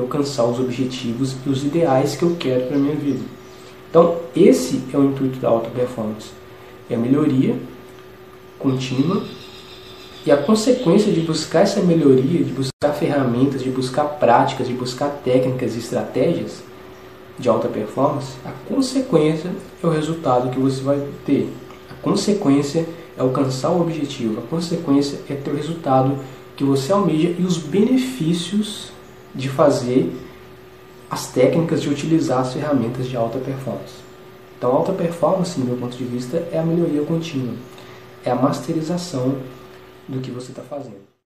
alcançar os objetivos e os ideais que eu quero para minha vida. Então, esse é o intuito da alta performance. É a melhoria contínua e a consequência de buscar essa melhoria, de buscar ferramentas, de buscar práticas, de buscar técnicas e estratégias de alta performance, a consequência é o resultado que você vai ter. A consequência é alcançar o objetivo, a consequência é ter o resultado que você almeja e os benefícios de fazer as técnicas de utilizar as ferramentas de alta performance. Então, alta performance, do meu ponto de vista, é a melhoria contínua, é a masterização do que você está fazendo.